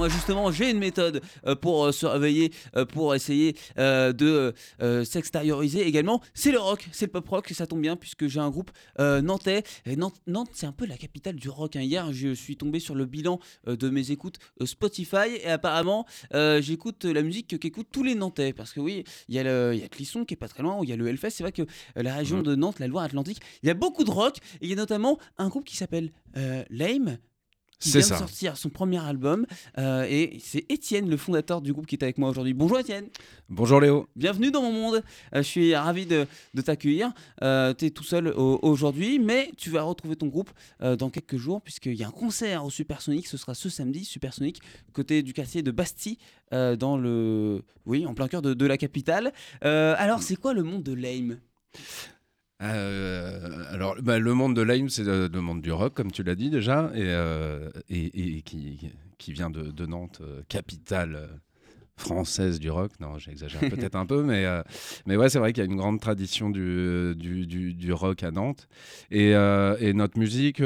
Moi justement, j'ai une méthode euh, pour euh, se réveiller, euh, pour essayer de s'extérioriser également. C'est le rock, c'est le pop rock, et ça tombe bien puisque j'ai un groupe nantais. Et Nantes, Nantes c'est un peu la capitale du rock. Hein. Hier, je suis tombé sur le bilan de mes écoutes Spotify et apparemment, j'écoute la musique qu'écoutent tous les Nantais. Parce que oui, il y, a le, y a Clisson qui est pas très loin, il y a le Hellfest. C'est vrai que la région de Nantes, la Loire-Atlantique, il y a beaucoup de rock. Et il y a notamment un groupe qui s'appelle Lame qui vient de sortir son premier album. Euh, et c'est Étienne, le fondateur du groupe, qui est avec moi aujourd'hui. Bonjour Étienne. Bonjour Léo. Bienvenue dans mon monde. Euh, je suis ravi de, t'accueillir. Euh, tu es tout seul aujourd'hui, mais tu vas retrouver ton groupe dans quelques jours, puisqu'il y a un concert au Supersonic. Ce sera ce samedi, Supersonic, côté du quartier de Bastille, dans le... oui, en plein cœur de, de la capitale. alors, c'est quoi le monde de Lame? Euh, alors, bah, le monde de Lime, c'est le, monde du rock, comme tu l'as dit déjà, et, euh, et, qui, qui, vient de, de Nantes, euh, capitale française du rock. Non, j'exagère peut-être un peu, mais, mais ouais, c'est vrai qu'il y a une grande tradition du, du, du, rock à Nantes. Et, et notre musique,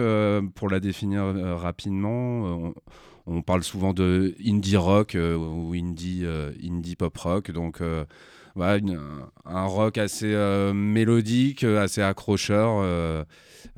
pour la définir rapidement, on, parle souvent de indie rock ou indie, indie pop rock. Donc, un rock assez euh, mélodique, assez accrocheur. Euh,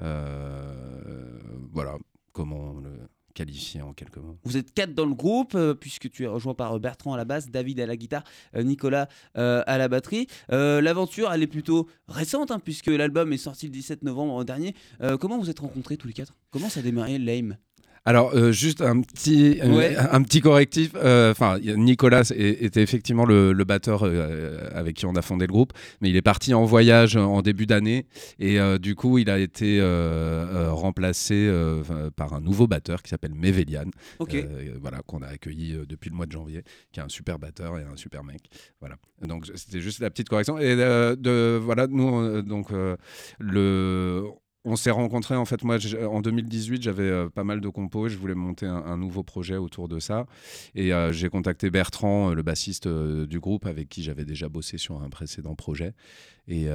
euh, voilà comment le qualifier en quelques mots. Vous êtes quatre dans le groupe, puisque tu es rejoint par Bertrand à la basse, David à la guitare, Nicolas à la batterie. L'aventure, elle est plutôt récente, hein, puisque l'album est sorti le 17 novembre dernier. comment vous êtes rencontrés tous les quatre? Comment ça a démarré Lame? Alors, euh, juste un petit, un, petit correctif. Euh, enfin, Nicolas était effectivement le, batteur euh, avec qui on a fondé le groupe, mais il est parti en voyage en début d'année et du coup, il a été remplacé par un nouveau batteur qui s'appelle Mevelian, voilà, qu'on a accueilli depuis le mois de janvier, qui est un super batteur et un super mec. Voilà. Donc, c'était juste la petite correction. Et de, voilà, nous, donc le on s'est rencontrés, en fait, moi, en 2018, j'avais euh, pas mal de compos, je voulais monter un, nouveau projet autour de ça. Et euh, j'ai contacté Bertrand, euh, le bassiste du groupe, avec qui j'avais déjà bossé sur un précédent projet. Et,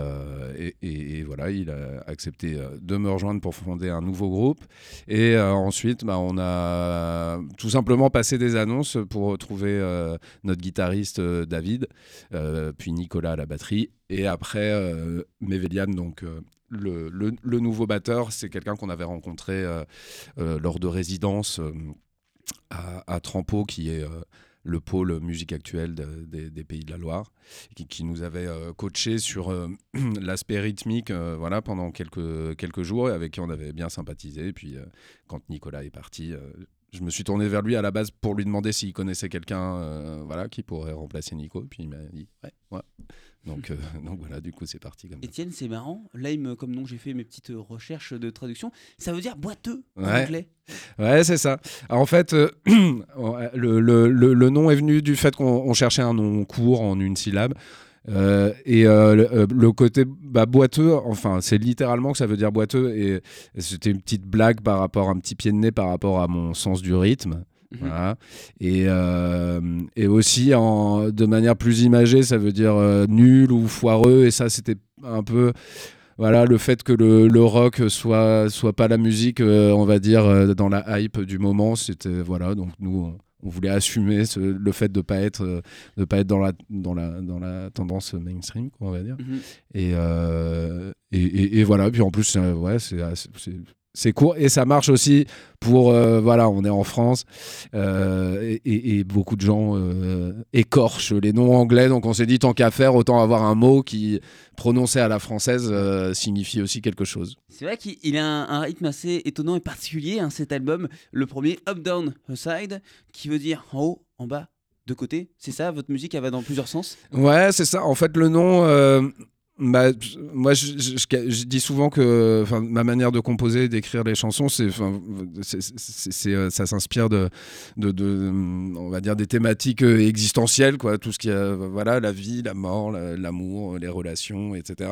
et, voilà, il a accepté de me rejoindre pour fonder un nouveau groupe. Et ensuite, bah, on a tout simplement passé des annonces pour retrouver notre guitariste David, puis Nicolas à la batterie. Et après, Mevelian, donc le, nouveau batteur, c'est quelqu'un qu'on avait rencontré euh, euh, lors de résidence euh, à, à qui est le pôle musique actuelle des Pays de la Loire, qui, nous avait coaché sur l'aspect rythmique voilà, pendant quelques, jours, et avec qui on avait bien sympathisé. Puis, quand Nicolas est parti, je me suis tourné vers lui à la base pour lui demander s'il connaissait quelqu'un voilà, qui pourrait remplacer Nico. Puis il m'a dit ouais, ouais. Donc, euh, donc voilà, du coup, c'est parti comme Étienne, c'est marrant. Lime, comme nom, j'ai fait mes petites recherches de traduction. Ça veut dire boiteux en anglais. Ouais, c'est ça. en fait, euh, le, le, le, nom est venu du fait qu'on cherchait un nom court en une syllabe. Euh, et le, côté bah, boiteux, enfin, c'est littéralement que ça veut dire boiteux. Et, et c'était une petite blague par rapport, un petit pied de nez par rapport à mon sens du rythme. Mhm. Et, euh, et aussi, en, de manière plus imagée, ça veut dire euh, nul ou foireux. Et ça, c'était un peu voilà le fait que le, le, rock soit soit pas la musique euh, on va dire dans la hype du moment c'était voilà donc nous on, voulait assumer le fait de pas être de pas être dans la dans la dans la tendance mainstream on va dire mhm. et, et, et, voilà puis en plus ouais c'est c'est court et ça marche aussi pour euh, voilà on est en France euh, et, beaucoup de gens euh, écorchent les noms anglais. Donc on s'est dit tant qu'à faire autant avoir un mot qui prononcé à la française signifie aussi quelque chose. C'est vrai qu'il a un, rythme assez étonnant et particulier hein, cet album. Le premier Up Down Side qui veut dire en haut en bas de côté. C'est ça votre musique elle va dans plusieurs sens? Ouais c'est ça. En fait le nom bah, moi, je, je, dis souvent que ma manière de composer, d'écrire les chansons, c'est, euh, ça s'inspire de, de, de, on va dire, des thématiques euh, existentielles, quoi, tout ce qui a, voilà, la vie, la mort, l'amour, les relations, etc.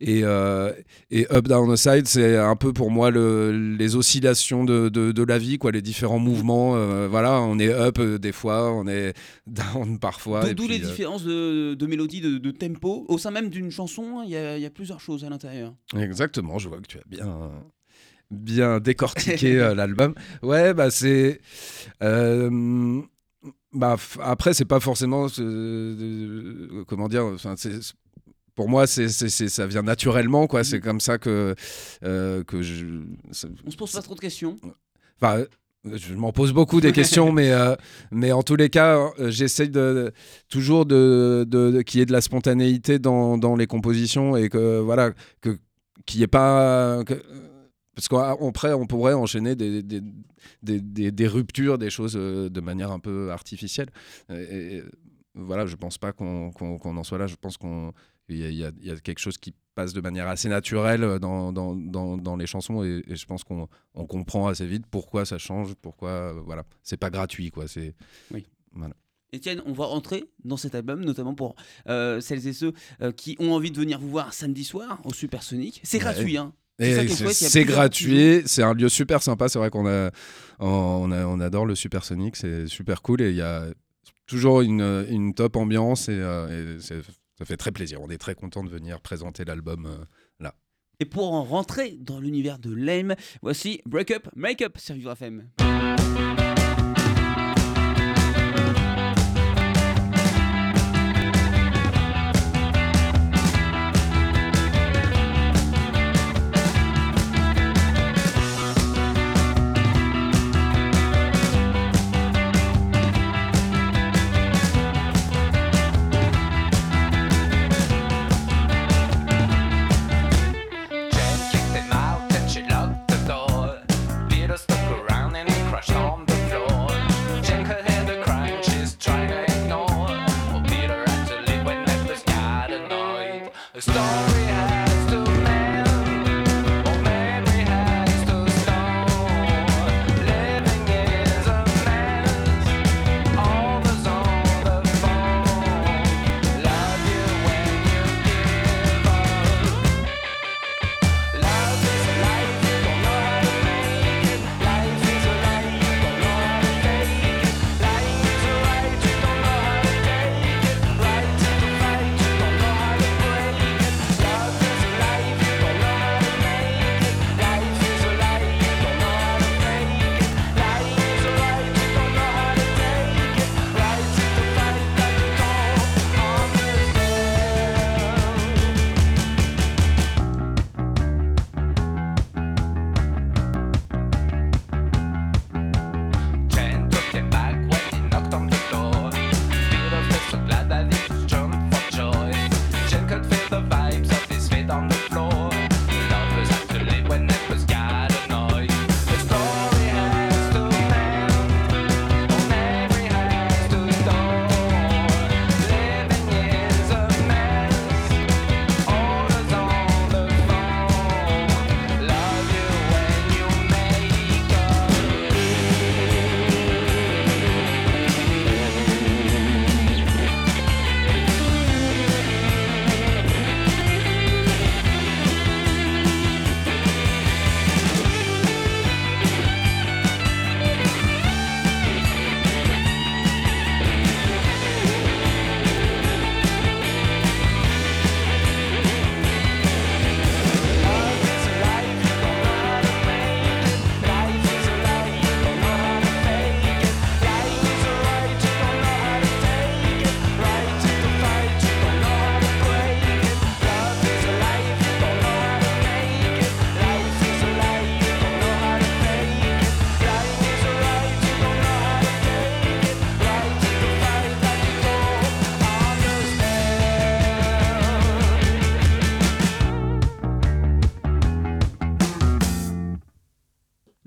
Et, euh, et Up Down Side, c'est un peu pour moi le, les oscillations de, de, la vie, quoi, les différents mouvements. voilà, on est up des fois, on est down parfois. D'où les différences de, de mélodie, de tempo au sein même d'une chanson il y, a, plusieurs choses à l'intérieur. Exactement, je vois que tu as bien, bien décortiquer l'album. Ouais, bah c'est. Bah, après, c'est pas forcément. comment dire pour moi, c'est, ça vient naturellement, quoi. C'est mm. comme ça que, que je. On se pose pas trop de questions. Enfin, je m'en pose beaucoup des questions, mais, euh, mais en tous les cas, euh, j'essaye de, toujours de, de, qu'il y ait de la spontanéité dans, dans, les compositions et que voilà, que qu'il n'y ait pas. parce qu'après, on pourrait enchaîner des, des, des, des, ruptures, des choses euh, de manière un peu artificielle. Et, voilà, je pense pas qu'on en soit là. Je pense qu'on il y, y, a quelque chose qui passe de manière assez naturelle euh, dans, dans, dans, dans les chansons et, je pense qu'on on comprend assez vite pourquoi ça change, pourquoi euh, voilà, c'est pas gratuit quoi. C'est oui. Voilà. Etienne, on va entrer dans cet album, notamment pour euh, celles et ceux qui ont envie de venir vous voir samedi soir au Supersonic. C'est gratuit, hein c'est gratuit, c'est un lieu super sympa. C'est vrai qu'on a, on, a, on adore le Supersonic, c'est super cool et il y a toujours une, une top ambiance et, et c'est ça fait très plaisir. On est très content de venir présenter l'album euh, là. Et pour en rentrer dans l'univers de Lame, voici Break Up, Make Up sur Vivre FM.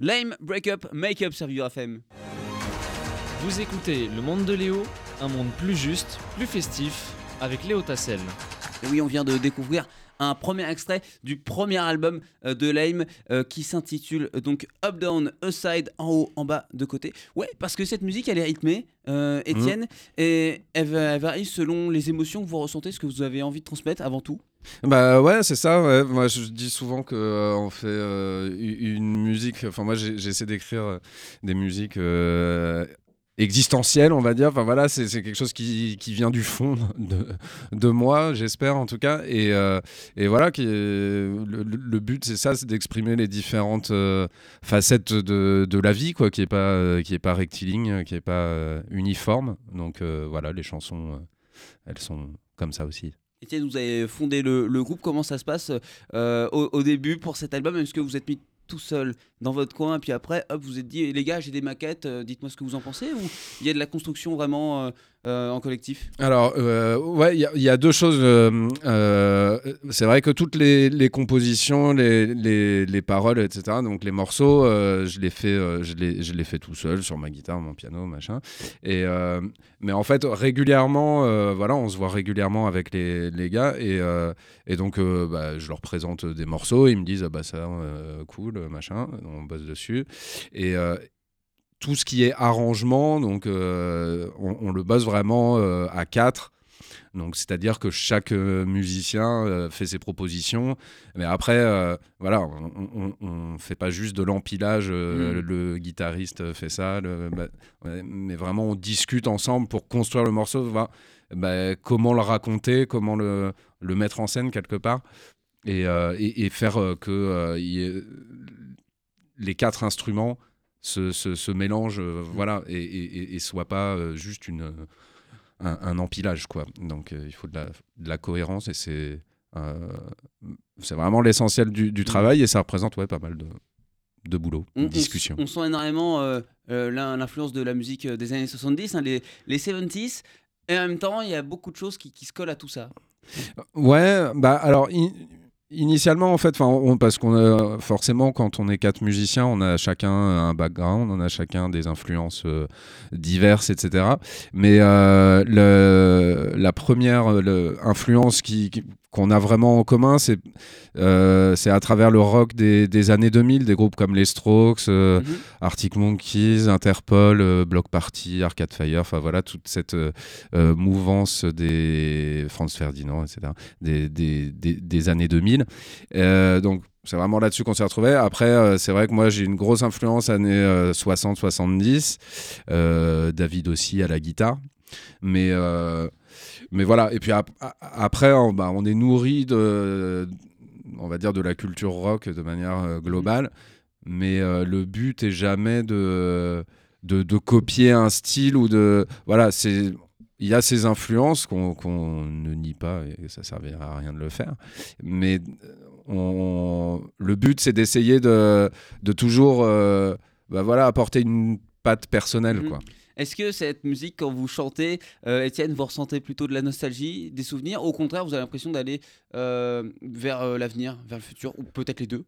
Lame, Break Up, Make Up sur Vivre FM. Vous écoutez Le Monde de Léo, un monde plus juste, plus festif, avec Léo Tassel. Et oui, on vient de découvrir un premier extrait du premier album euh, de Lame euh, qui s'intitule euh, donc Up Down, Aside, en haut, en bas, de côté. Ouais, parce que cette musique elle est rythmée, Étienne, mmh. et elle, elle, varie selon les émotions que vous ressentez, ce que vous avez envie de transmettre avant tout. Bah ouais, c'est ça. Moi, je dis souvent que euh, on fait euh, une musique. Enfin, moi, j'essaie d'écrire euh, des musiques existentiel, on va dire. Enfin voilà, c'est quelque chose qui, qui, vient du fond de, de moi, j'espère en tout cas. Et, et voilà, qui le, le, but c'est ça, c'est d'exprimer les différentes facettes de, de, la vie, quoi, qui est pas qui est pas rectiligne, qui est pas uniforme. Donc voilà, les chansons, elles sont comme ça aussi. Etienne, vous avez fondé le, groupe. Comment ça se passe au, au, début pour cet album? Est-ce que vous êtes mis tout seul? Dans votre coin, puis après, hop, vous êtes dit, les gars, j'ai des maquettes, euh, dites-moi ce que vous en pensez, ou il y a de la construction vraiment euh, euh, en collectif? Alors, ouais, il y, a deux choses. c'est vrai que toutes les, compositions, les, les, les, paroles, etc., donc les morceaux, je les fais, je les, je les fais tout seul sur ma guitare, mon piano, machin. Et, mais en fait, régulièrement, voilà, on se voit régulièrement avec les, les gars, et, et donc, bah, je leur présente des morceaux, ils me disent, ah, bah ça, cool, machin on bosse dessus. Et euh, tout ce qui est arrangement, donc euh, on, le bosse vraiment euh, à quatre. Donc, c'est-à-dire que chaque musicien fait ses propositions, mais après, voilà, on ne fait pas juste de l'empilage. Mm. Le guitariste fait ça, bah, mais vraiment, on discute ensemble pour construire le morceau. Bah, comment le raconter, comment le, le, mettre en scène quelque part, et, et, faire que les quatre instruments se, se, mélangent, euh, voilà, et, et, et, soient pas euh, juste une, un, empilage, quoi. Donc euh, il faut de la, de la, cohérence et c'est c'est vraiment l'essentiel du, du, travail et ça représente ouais, pas mal de, de boulot, de discussion. On, sent énormément l'influence de la musique des années 70, hein, les, les 70s, et en même temps, il y a beaucoup de choses qui, qui se collent à tout ça. Ouais, bah alors, Initialement, en fait, parce qu'on a forcément, quand on est quatre musiciens, on a chacun un background, on a chacun des influences euh, diverses, etc. Mais euh, le, la première influence qui, qu'on a vraiment en commun, c'est euh, à travers le rock des, des, années 2000, des groupes comme les Strokes, euh, mhm. Arctic Monkeys, Interpol, euh, Block Party, Arcade Fire, enfin voilà, toute cette euh, euh, mouvance des Franz Ferdinand, etc., des, des, des années 2000. donc, c'est vraiment là-dessus qu'on s'est retrouvé. Après, c'est vrai que moi, j'ai une grosse influence années 60-70. David aussi à la guitare. Mais mais voilà, et puis après, on, bah, on est nourri de, on va dire, de la culture rock de manière euh, globale, mais euh, le but est jamais de, de, copier un style ou de. Voilà, c'est. Il y a ces influences qu'on ne nie pas et ça servira à rien de le faire. Mais on, le but, c'est d'essayer de, de, toujours euh, bah voilà, apporter une patte personnelle. Mhm. Quoi. Est-ce que cette musique, quand vous chantez, euh, Étienne, vous ressentez plutôt de la nostalgie, des souvenirs Au contraire, vous avez l'impression d'aller euh, vers euh, l'avenir, vers le futur, ou peut-être les deux?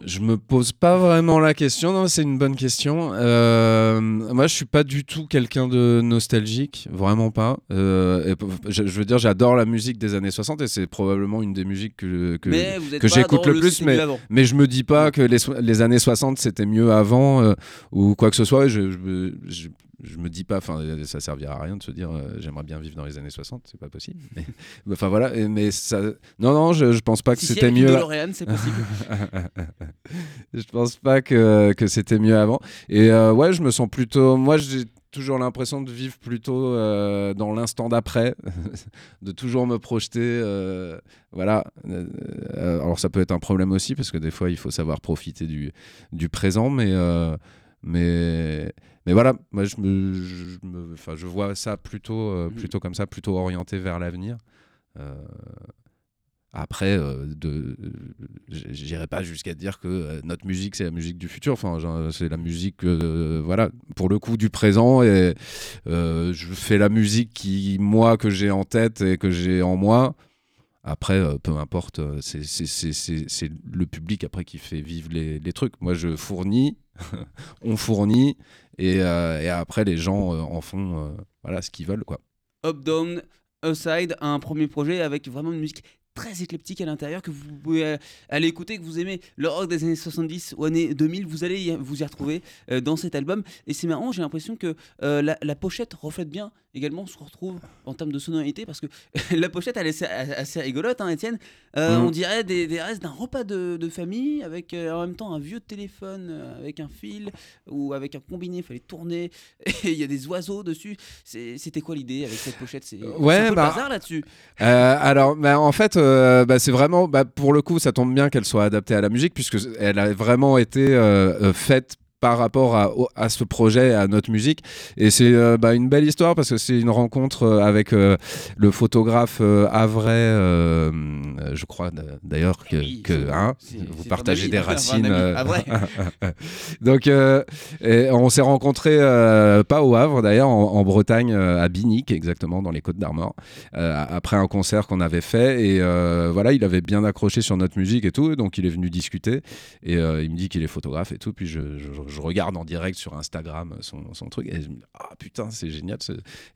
Je me pose pas vraiment la question. Non, c'est une bonne question. Euh, moi, je suis pas du tout quelqu'un de nostalgique, vraiment pas. Euh, je, veux dire, j'adore la musique des années 60 et c'est probablement une des musiques que, que, que j'écoute le, plus. Mais, mais je me dis pas que les, les années 60 c'était mieux avant euh, ou quoi que ce soit. Je, je, je me dis pas, enfin, ça servira à rien de se dire euh, j'aimerais bien vivre dans les années 60, c'est pas possible. Mais, enfin voilà, mais ça, non, non, je, je pense pas que c'était mieux. c'est possible. je pense pas que, que c'était mieux avant. Et euh, ouais, je me sens plutôt, moi, j'ai toujours l'impression de vivre plutôt euh, dans l'instant d'après, de toujours me projeter. voilà. alors ça peut être un problème aussi parce que des fois il faut savoir profiter du, du présent, mais mais mais voilà, moi je me, je, je vois ça plutôt, euh, mhm. plutôt comme ça, plutôt orienté vers l'avenir. Euh, après, euh, de, j'irai pas jusqu'à dire que notre musique c'est la musique du futur. Enfin, c'est la musique, voilà, pour le coup du présent. Et je fais la musique qui, moi, que j'ai en tête et que j'ai en moi. Après, peu importe, c'est le public après qui fait vivre les, les trucs. Moi, je fournis, on fournit, euh, et, après, les gens euh, en font euh, voilà, ce qu'ils veulent. Quoi. Up, Down, Aside, un premier projet avec vraiment une musique très éclectique à l'intérieur que vous pouvez euh, aller écouter, que vous aimez le rock des années 70 ou années 2000, vous allez y- vous y retrouver euh, dans cet album. Et c'est marrant, j'ai l'impression que euh, la, la pochette reflète bien également ce qu'on retrouve en termes de sonorité parce que la pochette elle est assez, assez rigolote, hein, Étienne. Euh, Mhm. On dirait des, des restes d'un repas de, de famille avec en même temps un vieux téléphone avec un fil ou avec un combiné, il fallait tourner et il y a des oiseaux dessus. C'était quoi l'idée avec cette pochette? C'est Ouais, un peu bah, le bazar là-dessus. Alors, bah, en fait, euh, bah, c'est vraiment, bah, pour le coup, ça tombe bien qu'elle soit adaptée à la musique, puisque elle a vraiment été euh, euh, faite par rapport à, à ce projet, à notre musique. Et c'est euh, bah, une belle histoire parce que c'est une rencontre euh, avec euh, le photographe Avray, je crois d'ailleurs que, Oui, que, hein, vous partagez des racines. Ah. Donc, on s'est rencontrés pas au Havre d'ailleurs, en, en Bretagne, à Binic, exactement, dans les Côtes d'Armor, après un concert qu'on avait fait. Et voilà, il avait bien accroché sur notre musique et tout, donc il est venu discuter. Et il me dit qu'il est photographe et tout. Puis je, je- je regarde en direct sur Instagram son, son truc et je me dis, ah putain, c'est génial.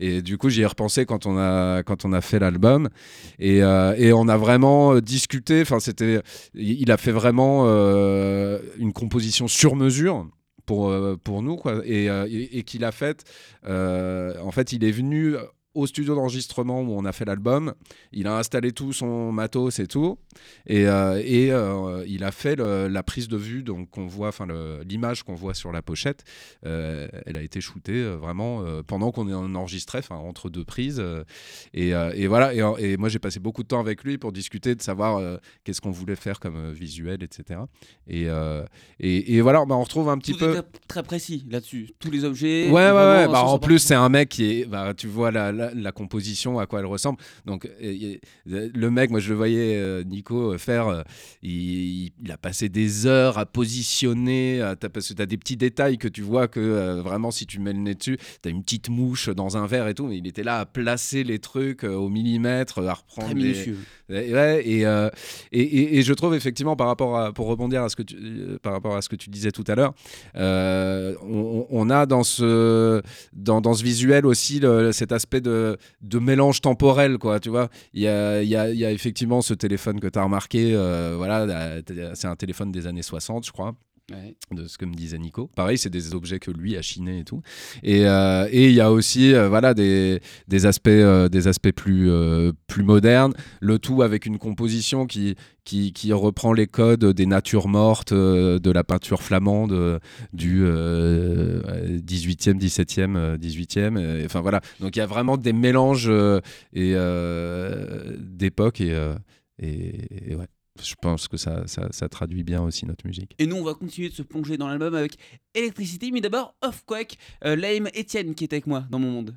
Et du coup, j'y ai repensé quand on a, quand on a fait l'album. Et, euh, on a vraiment euh, discuté. Enfin, c'était, il a fait vraiment euh, une composition sur mesure pour, pour nous quoi et, et, qu'il a fait euh, en fait il est venu au studio d'enregistrement où on a fait l'album il a installé tout son matos et tout et, euh, et euh, il a fait le- la prise de vue donc qu'on voit enfin l'image qu'on voit sur la pochette euh, elle a été shootée vraiment pendant qu'on en enregistrait enfin entre deux prises et, et voilà et, et moi j'ai passé beaucoup de temps avec lui pour discuter de savoir qu'est-ce qu'on voulait faire comme visuel etc et, et, voilà bah, on retrouve un petit Tout peu très précis là-dessus. Tous les objets. Ouais, ouais, ouais. Bah, en plus, c'est un mec qui est. Bah, tu vois la, la, la composition, à quoi elle ressemble. Donc, le mec, moi, je le voyais, euh, Nico, euh, faire. euh, il, il a passé des heures à positionner. à- parce que tu as des petits détails que tu vois que euh, vraiment, si tu mets le nez dessus, tu as une petite mouche dans un verre et tout. Mais il était là à placer les trucs au millimètre, à reprendre Très minutieux. Ouais, ouais, et, et, je trouve effectivement par rapport à, pour rebondir à ce que tu, par rapport à ce que tu disais tout à l'heure, on, on a dans ce, dans, dans ce visuel aussi le- cet aspect de, de mélange temporel, quoi, tu vois. Il y a, y a effectivement ce téléphone que tu as remarqué, euh, voilà, c'est un téléphone des années 60, je crois De ce que me disait Nico. Pareil, c'est des objets que lui a chinés et tout. Et euh, et il y a aussi euh, voilà des, aspects euh, des aspects plus plus modernes. Le tout avec une composition qui qui, reprend les codes des natures mortes de la peinture flamande du euh, 18e, 17e, euh, 18e. euh, Enfin voilà. Donc il y a vraiment des mélanges et d'époques et, et ouais. Je pense que ça, ça, traduit bien aussi notre musique. Et nous, on va continuer de se plonger dans l'album avec Electricity, mais d'abord Offquake, euh, Lame Etienne qui est avec moi dans mon monde.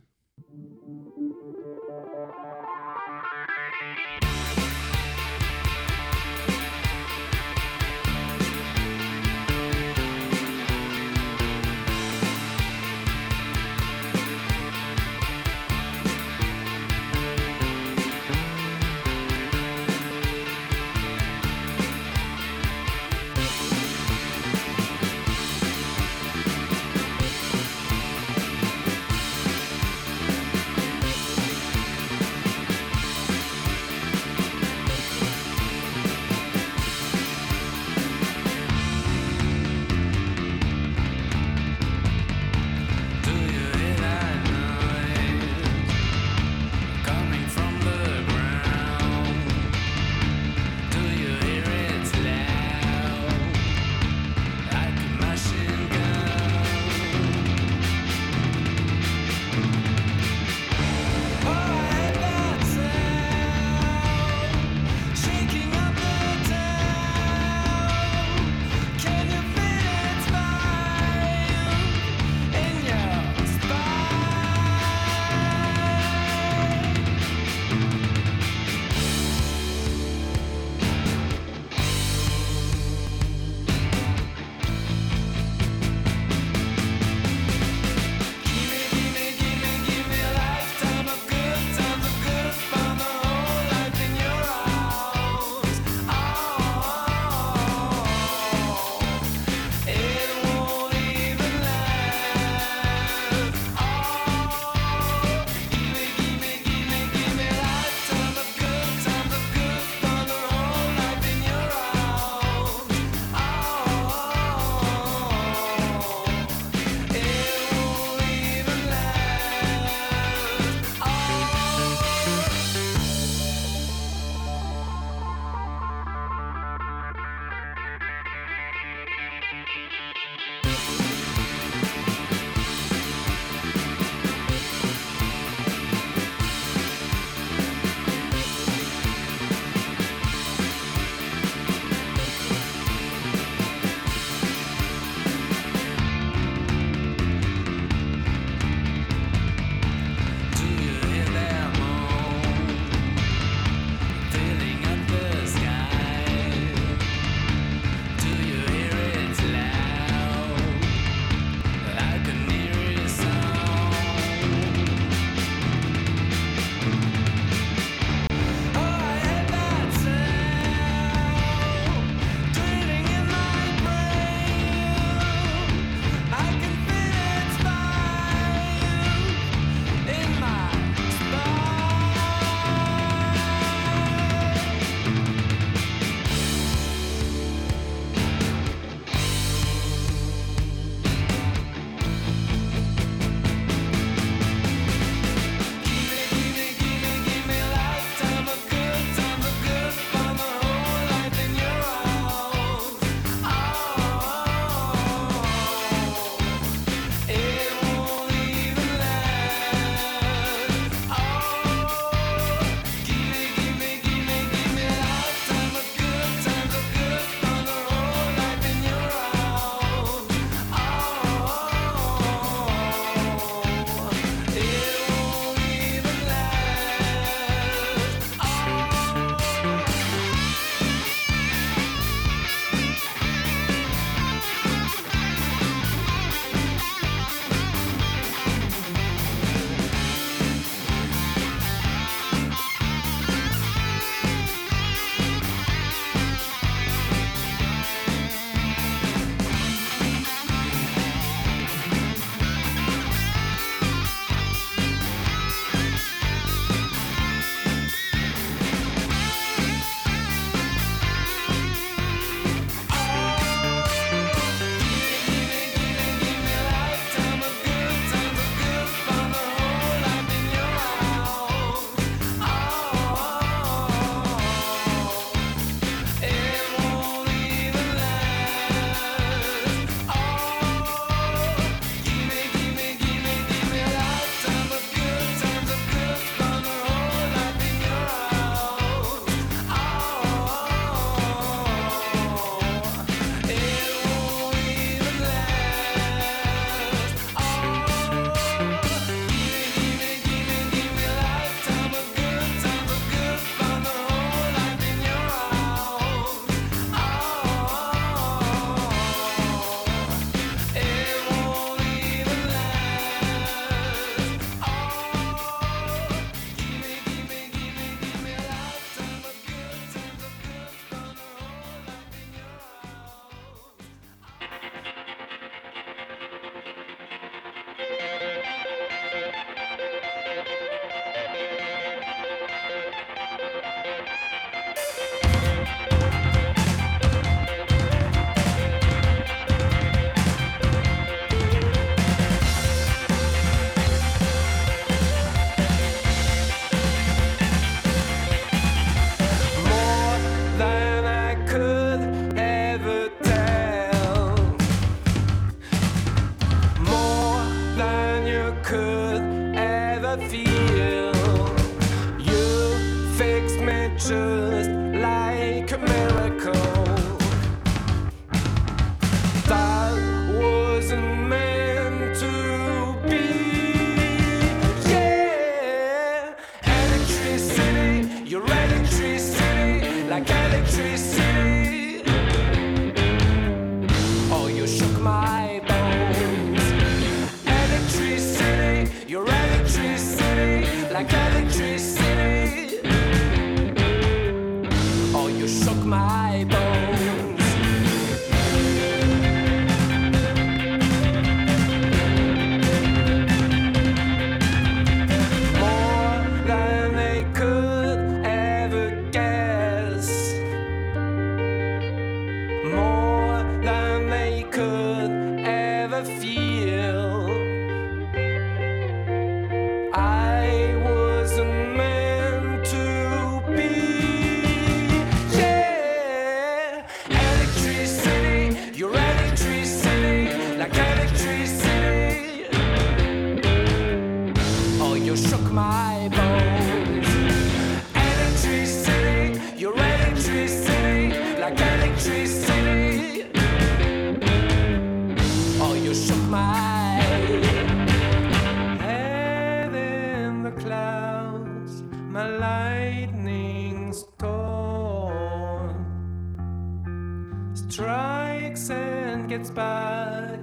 And gets back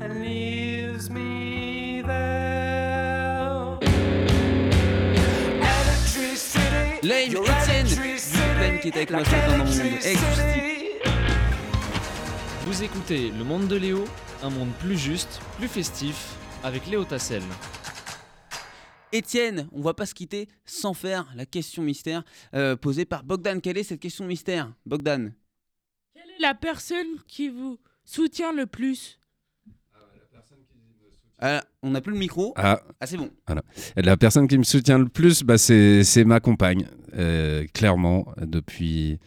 and leaves me there. Electricity, Lame, your Etienne, Lame qui est avec moi like ce matin dans mon monde. Vous écoutez Le Monde de Léo, un monde plus juste, plus festif, avec Léo Tassel. Étienne, on va pas se quitter sans faire la question mystère euh, posée par Bogdan. Quelle est cette question mystère Bogdan? Quelle est la personne qui vous soutient le plus Ah, On n'a plus le micro. Ah, Ah, c'est bon. La personne qui me soutient le plus, bah, c'est c'est ma compagne, euh, clairement, depuis,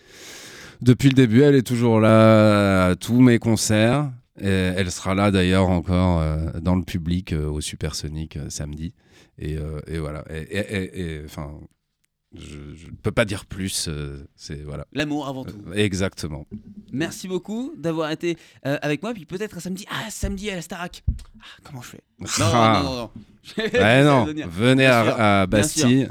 depuis le début. Elle est toujours là à tous mes concerts. Et elle sera là d'ailleurs encore euh, dans le public euh, au Supersonic euh, samedi. Et, euh, et voilà. Et, et- et- et, enfin, je ne peux pas dire plus. euh, c'est voilà. L'amour avant tout. Euh, Exactement. Merci beaucoup d'avoir été euh, avec moi. Puis peut-être à samedi. Ah, samedi à la Starac. Ah, comment je fais? Non, Ah. non, non, non. Ouais, non, venez à, Bastille.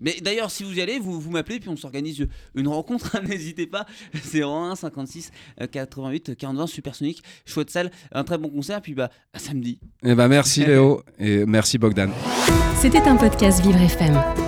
Mais d'ailleurs, si vous y allez, vous, vous m'appelez, puis on s'organise une rencontre. N'hésitez pas. 01 56 euh, 88 42 supersonique. Chouette salle, un très bon concert. Puis bah, à samedi. Eh ben, merci Léo et merci Bogdan. C'était un podcast Vivre FM.